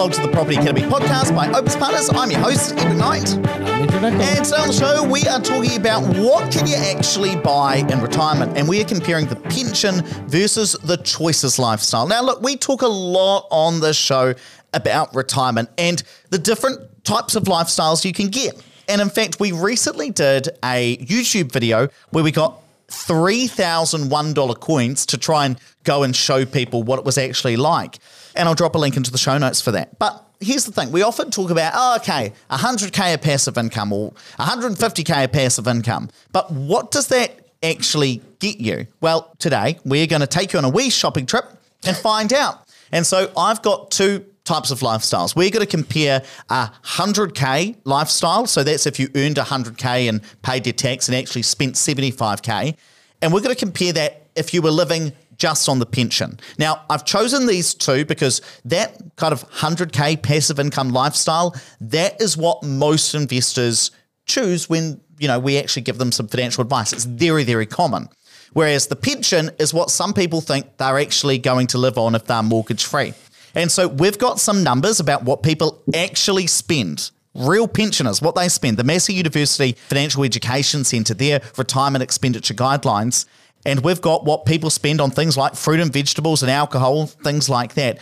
along to the Property Academy podcast by Opes Partners. I'm your host, Ed McKnight. And today on the show, we are talking about what can you actually buy in retirement, and we are comparing the pension versus the choices lifestyle. Now, look, we talk a lot on this show about retirement and the different types of lifestyles you can get. And in fact, we recently did a YouTube video where we got $3,001 coins to try and go and show people what it was actually like. And I'll drop a link into the show notes for that. But here's the thing we often talk about, oh, okay, 100K of passive income or 150K of passive income. But what does that actually get you? Well, today we're going to take you on a wee shopping trip and find out. And so I've got two types of lifestyles. We're going to compare a 100K lifestyle. So that's if you earned 100K and paid your tax and actually spent 75K. And we're going to compare that if you were living just on the pension. Now, I've chosen these two because that kind of 100K passive income lifestyle, that is what most investors choose when, you know, we actually give them some financial advice. It's very, very common. Whereas the pension is what some people think they're actually going to live on if they're mortgage free. And so we've got some numbers about what people actually spend. Real pensioners, what they spend. The Massey University Financial Education Centre, their retirement expenditure guidelines. And we've got what people spend on things like fruit and vegetables and alcohol, things like that.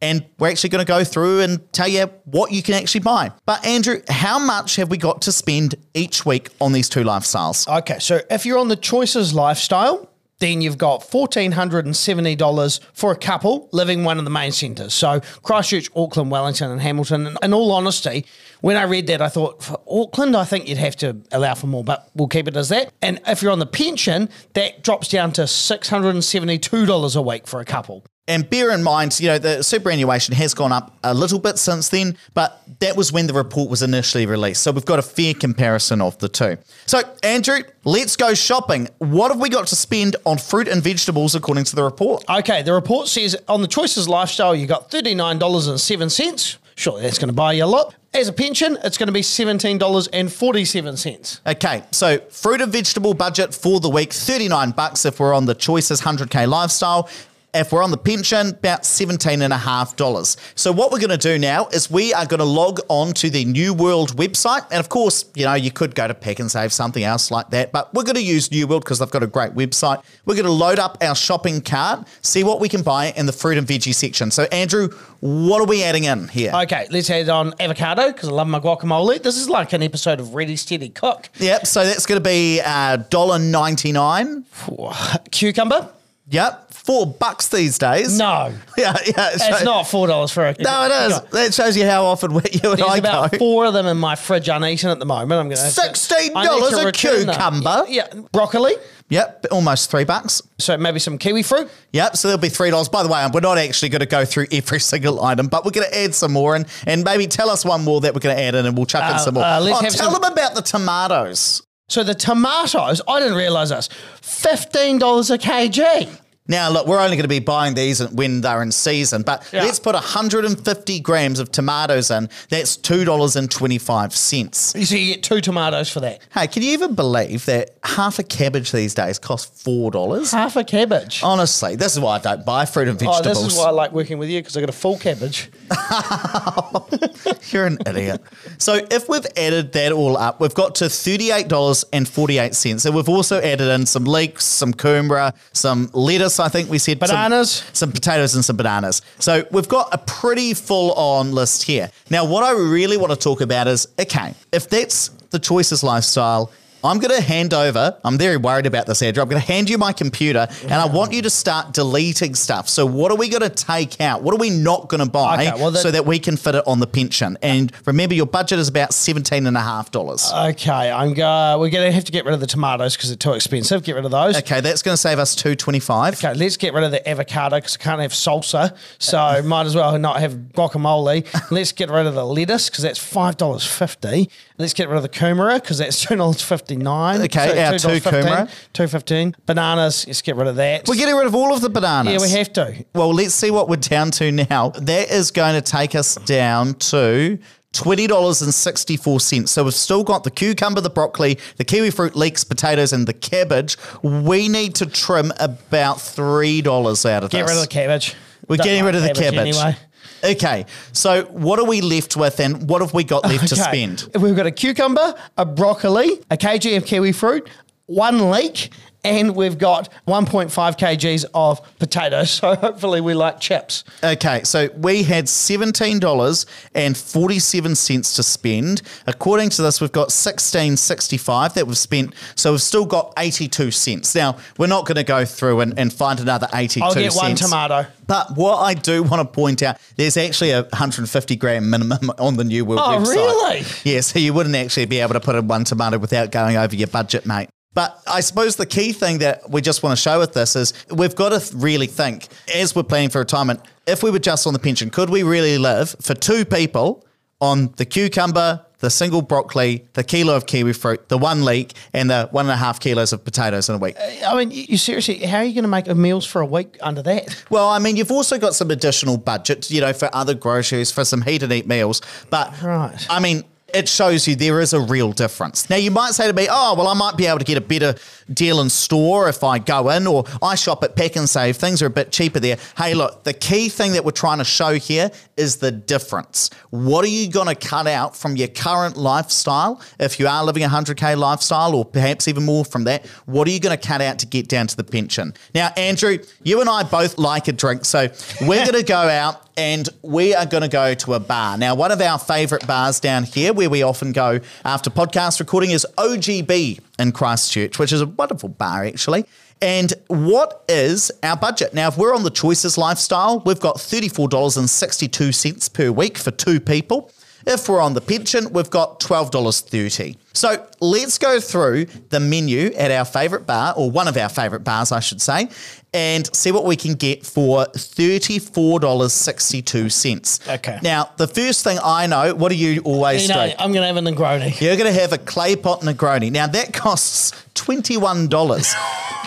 And we're actually going to go through and tell you what you can actually buy. But, Andrew, how much have we got to spend each week on these two lifestyles? Okay, so if you're on the choices lifestyle, then you've got $1,470 for a couple living one of the main centres. So Christchurch, Auckland, Wellington, and Hamilton. And in all honesty, when I read that, I thought for Auckland, I think you'd have to allow for more, but we'll keep it as that. And if you're on the pension, that drops down to $672 a week for a couple. And bear in mind, you know, the superannuation has gone up a little bit since then, but that was when the report was initially released. So we've got a fair comparison of the two. So, Andrew, let's go shopping. What have we got to spend on fruit and vegetables according to the report? Okay, the report says on the Choices Lifestyle, you got $39.07. Surely that's going to buy you a lot. As a pension, it's going to be $17.47. Okay, so fruit and vegetable budget for the week, 39 bucks if we're on the Choices 100K lifestyle. If we're on the pension, about $17.5. So, what we're going to do now is we are going to log on to the New World website. And of course, you know, you could go to Pak'nSave something else like that, but we're going to use New World because they've got a great website. We're going to load up our shopping cart, see what we can buy in the fruit and veggie section. So, Andrew, what are we adding in here? Okay, let's add on avocado because I love my guacamole. This is like an episode of Ready Steady Cook. Yep, so that's going to be uh, $1.99. Cucumber. Yep, four bucks these days. No. Yeah, yeah. It's not four dollars for a. Cucumber. No, it is. That shows you how often we, you and There's I about go. four of them in my fridge uneaten at the moment. I'm going to $16 a cucumber? Yeah, broccoli. Yep, almost three bucks. So maybe some kiwi fruit. Yep, so there'll be three dollars. By the way, we're not actually going to go through every single item, but we're going to add some more and and maybe tell us one more that we're going to add in, and we'll chuck in Uh, some more. uh, let's oh, have tell some- them about the tomatoes. So the tomatoes, I didn't realize this. Fifteen dollars a kg. Now, look, we're only going to be buying these when they're in season, but Yeah. let's put 150 grams of tomatoes in. That's $2.25. You So you get two tomatoes for that. Hey, can you even believe that half a cabbage these days costs $4? Half a cabbage. Honestly, this is why I don't buy fruit and Oh, vegetables. this is why I like working with you because I got a full cabbage. You're an idiot. So if we've added that all up, we've got to $38.48. So we've also added in some leeks, some kumara, some lettuce, I think we said. some- Bananas. Some, potatoes and some bananas. So we've got a pretty full on list here. Now, what I really want to talk about is, okay, if that's the choices lifestyle, I'm going to hand over. I'm very worried about this, Andrew. I'm going to hand you my computer and I want you to start deleting stuff. So, what are we going to take out? What are we not going to buy Okay, well, so that we can fit it on the pension? And remember, your budget is about $17.5. Okay, I'm go- we're going to have to get rid of the tomatoes because they're too expensive. Get rid of those. Okay, that's going to save us 225 Okay, let's get rid of the avocado because I can't have salsa, so might as well not have guacamole. Let's get rid of the lettuce because that's five dollars fifty. Let's get rid of the kumara because that's two dollars fifty nine. Okay, our two kumara. two fifteen. Bananas, let's get rid of that. We're getting rid of all of the bananas. yeah, we have to. Well, let's see what we're down to now. That is going to take us down to $20.64. So we've still got the cucumber, the broccoli, the kiwi fruit, leeks, potatoes, and the cabbage. We need to trim about $3 out of Get this. rid of the cabbage. We're Don't getting like rid of the cabbage. Anyway. Okay, so what are we left with, and what have we got left to spend? We've got a cucumber, a broccoli, a kg of kiwi fruit, one leek, and we've got 1.5 kgs of potatoes. So hopefully we like chips. Okay, so we had seventeen dollars and forty seven cents to spend. According to this, we've got sixteen sixty five that we've spent. So we've still got eighty two cents. Now we're not going to go through and, and find another eighty two. I'll get one tomato. But what I do want to point out, there's actually a 150 gram minimum on the New World Oh, website. really? Yeah, so you wouldn't actually be able to put in one tomato without going over your budget, mate. But I suppose the key thing that we just want to show with this is we've got to really think, as we're planning for retirement, if we were just on the pension, could we really live for two people on the cucumber, the single broccoli, the kilo of kiwi fruit, the one leek, and the one and a half kilos of potatoes in a week? Uh, I mean, you you seriously, how are you going to make meals for a week under that? Well, I mean, you've also got some additional budget, you know, for other groceries, for some heat and eat meals. But Right. I mean, it shows you there is a real difference. Now, you might say to me, oh, well, I might be able to get a better deal in store if I go in, or I shop at Pak'nSave. Things are a bit cheaper there. Hey, look, the key thing that we're trying to show here is the difference. What are you going to cut out from your current lifestyle? If you are living a 100K lifestyle, or perhaps even more from that, what are you going to cut out to get down to the pension? Now, Andrew, you and I both like a drink, so we're going to go out and we are going to go to a bar. Now, one of our favourite bars down here, where we often go after podcast recording, is OGB in Christchurch, which is a wonderful bar actually. And what is our budget? Now, if we're on the choices lifestyle, we've got $34.62 per week for two people. If we're on the pension, we've got $12.30. So let's go through the menu at our favourite bar, or one of our favourite bars, I should say, and see what we can get for $34.62. Okay. Now, the first thing I know, what do you always You know, do? I'm going to have a Negroni. You're going to have a clay pot Negroni. Now, that costs $21.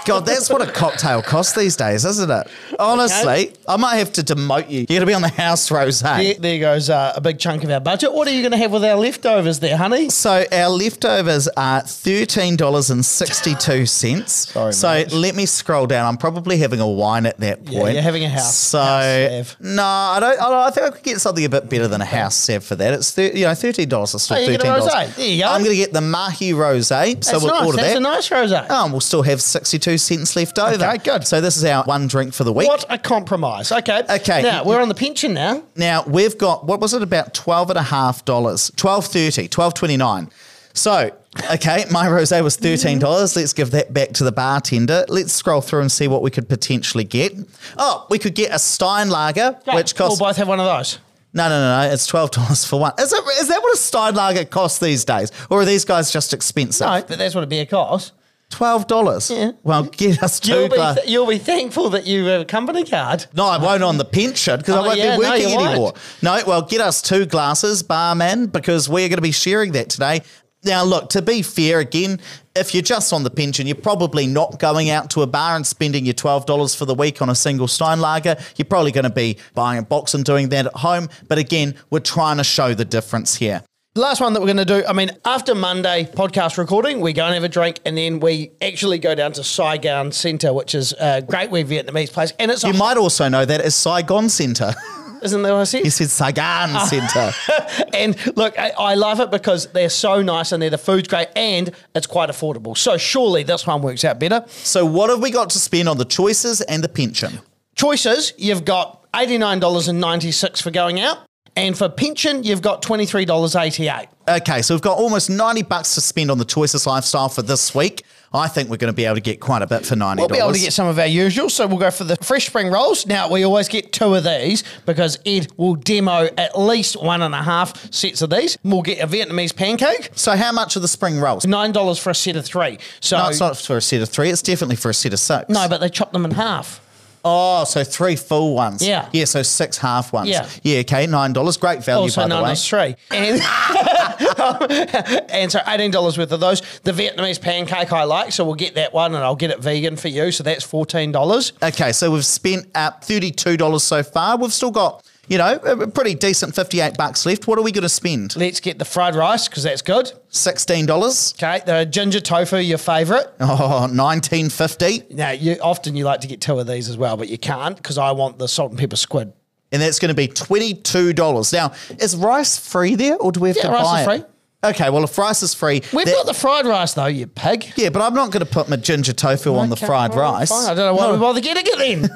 God, that's what a cocktail costs these days, isn't it? Honestly, I might have to demote you. You're going to be on the house rosé. There, there goes uh, a big chunk of our budget. What are you going to have with our leftovers there, honey? So our leftovers are thirteen dollars and sixty-two cents. Sorry, so mate. let me scroll down. I'm probably having a wine at that point. Yeah, you're having a house- So house no, I don't, I don't. I think I could get something a bit better than a house sav for that. It's thir- you know thirteen dollars is still Oh, you get a thirteen dollars. rosé. There you go. I'm going to get the mahi rosé. So That's we'll nice. order That's that. Nice rosé. Oh, and we'll still have 62 cents left over. Okay, good. So this is our one drink for the week. What a compromise. Okay. Okay. Now, we're on the pension now. Now we've got what was it about twelve and a half dollars, twelve thirty, twelve twenty nine. So okay, my rosé was thirteen dollars. Let's give that back to the bartender. Let's scroll through and see what we could potentially get. Oh, we could get a Stein Steinlager, which costs We'll both have one of those. No, no, no, no. It's twelve dollars for one. Is it? Is that what a Steinlager costs these days, or are these guys just expensive? No, but that's what a beer costs. twelve dollars. Yeah. Well, get us 2 You'll be, th- you'll be thankful that you have a company card. No, I won't on the pension because I Oh, won't yeah, be no, working won't. anymore. No, well, get us two glasses, barman, because we're going to be sharing that today. Now, look, to be fair, again, if you're just on the pension, you're probably not going out to a bar and spending your $12 for the week on a single Steinlager. You're probably going to be buying a box and doing that at home. But again, we're trying to show the difference here. The last one that we're going to do, I mean, after Monday podcast recording, we go and have a drink and then we actually go down to Saigon Centre, which is a great way Vietnamese place. And it's, You might also know that as Saigon Centre. isn't that what I said? you said Saigon Ah. Centre. and look, I, I love it because they're so nice and they're, the food's great and it's quite affordable. So surely this one works out better. So, what have we got to spend on the choices and the pension? Choices, you've got $89.96 for going out. And for pension, you've got $23.88. Okay, so we've got almost 90 bucks to spend on the choices lifestyle for this week. I think we're going to be able to get quite a bit for $90. We'll be able to get some of our usual. So we'll go for the fresh spring rolls. Now, we always get two of these because Ed will demo at least one and a half sets of these. We'll get a Vietnamese pancake, So how much are the spring rolls? $9 for a set of three. So, No, it's not for a set of three. It's definitely for a set of six. no, but they chop them in half. Oh, so three full ones. Yeah. Yeah, so six half ones. Yeah. Yeah, okay, $9. Great value, Also by the way. as three. And, and so $18 worth of those. The Vietnamese pancake I like, so we'll get that one and I'll get it vegan for you. So that's $14. Okay, so we've spent uh, $32 so far. We've still got, you know, a pretty decent 58 bucks left. What are we going to spend? Let's get the fried rice because that's good. $16. Okay, the ginger tofu, your favourite. Oh, 1950. Now, you often you like to get two of these as well, but you can't because I want the salt and pepper squid. and that's going to be $22. Now, is rice free there or do we have Yeah, to rice buy is it? free. Okay, well, if rice is free, We've got the fried rice though, you pig. yeah, but I'm not going to put my ginger tofu on the Okay, fried right, rice. fine. I don't know why we bother getting it then.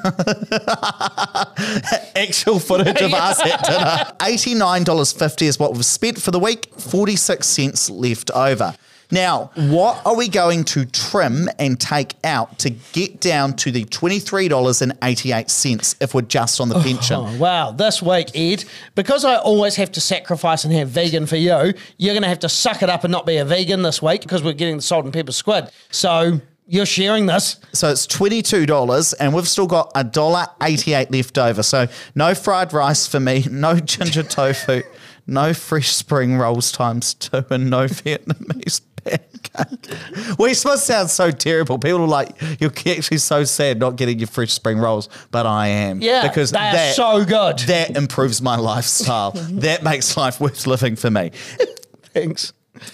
Actual footage of us at dinner. $89.50 is what we've spent for the week, 46 cents left over. Now, what are we going to trim and take out to get down to the $23.88 if we're just on the oh, pension? Oh, wow, this week, Ed, because I always have to sacrifice and have vegan for you, you're going to have to suck it up and not be a vegan this week because we're getting the salt and pepper squid. So you're sharing this. So it's $22 and we've still got a dollar 88 left over. So no fried rice for me, no ginger tofu, no fresh spring rolls times two and no Vietnamese pancake. We must sound so terrible. People are like, you're actually so sad not getting your fresh spring rolls, but I am. Yeah, because they are that, so good. that improves my lifestyle. that makes life worth living for me. Thanks.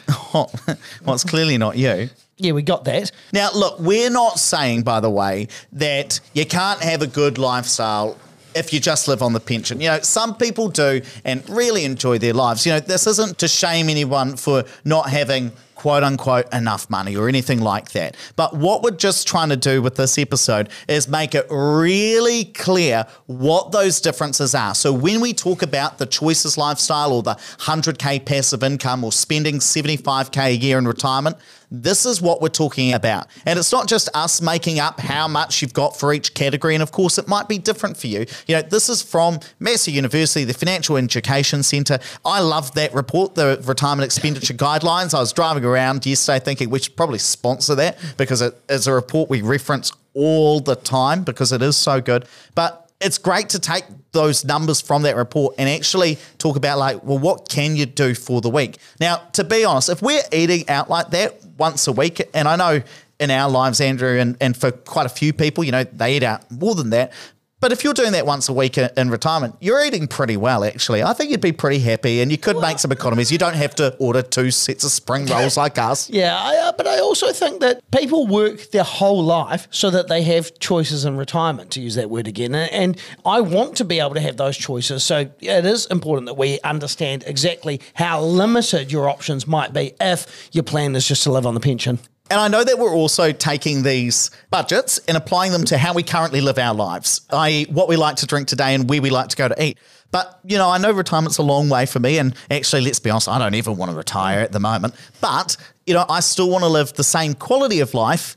Oh, well, it's clearly not you. Yeah, we got that. Now, look, we're not saying, by the way, that you can't have a good lifestyle if you just live on the pension. You know, some people do and really enjoy their lives. You know, this isn't to shame anyone for not having quote unquote enough money or anything like that. But what we're just trying to do with this episode is make it really clear what those differences are. So when we talk about the choices lifestyle or the 100k passive income or spending 75k a year in retirement, this is what we're talking about. And it's not just us making up how much you've got for each category. And of course, it might be different for you. You know, this is from Massey University, the Financial Education Centre. I love that report, the Retirement Expenditure Guidelines. I was driving around yesterday thinking we should probably sponsor that because it is a report we reference all the time because it is so good. But it's great to take those numbers from that report and actually talk about like, well, what can you do for the week? Now, to be honest, if we're eating out like that once a week, and I know in our lives, Andrew, and, and for quite a few people, you know, they eat out more than that. But if you're doing that once a week in retirement, you're eating pretty well, actually. I think you'd be pretty happy and you could make some economies. You don't have to order two sets of spring rolls like us. Yeah, I, uh, but I also think that people work their whole life so that they have choices in retirement, to use that word again. And, and I want to be able to have those choices. So it is important that we understand exactly how limited your options might be if your plan is just to live on the pension. And I know that we're also taking these budgets and applying them to how we currently live our lives, i.e., what we like to drink today and where we like to go to eat. But, you know, I know retirement's a long way for me. And actually, let's be honest, I don't even want to retire at the moment. But, you know, I still want to live the same quality of life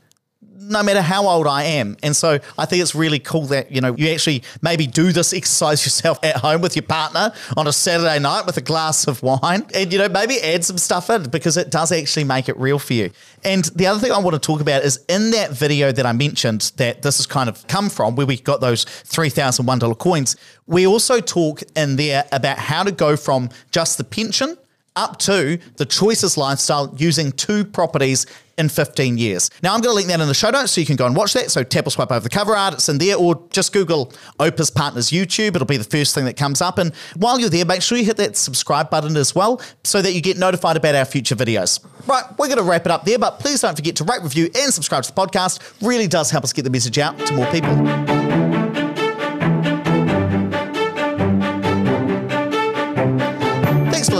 no matter how old I am. And so I think it's really cool that, you know, you actually maybe do this exercise yourself at home with your partner on a Saturday night with a glass of wine and, you know, maybe add some stuff in because it does actually make it real for you. And the other thing I want to talk about is in that video that I mentioned that this has kind of come from where we got those $3,001 coins, we also talk in there about how to go from just the pension up to the choices lifestyle using two properties in 15 years. Now, I'm going to link that in the show notes so you can go and watch that. So tap or swipe over the cover art, it's in there, or just Google Opes Partners YouTube. It'll be the first thing that comes up. And while you're there, make sure you hit that subscribe button as well so that you get notified about our future videos. Right, we're going to wrap it up there, but please don't forget to rate, review, and subscribe to the podcast. Really does help us get the message out to more people.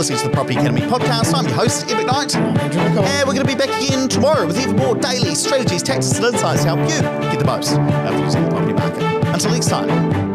Listening to the Property Academy podcast. I'm your host, Ed McKnight. And we're going to be back again tomorrow with even more daily strategies, tactics, and insights to help you get the most out of the property market. Until next time.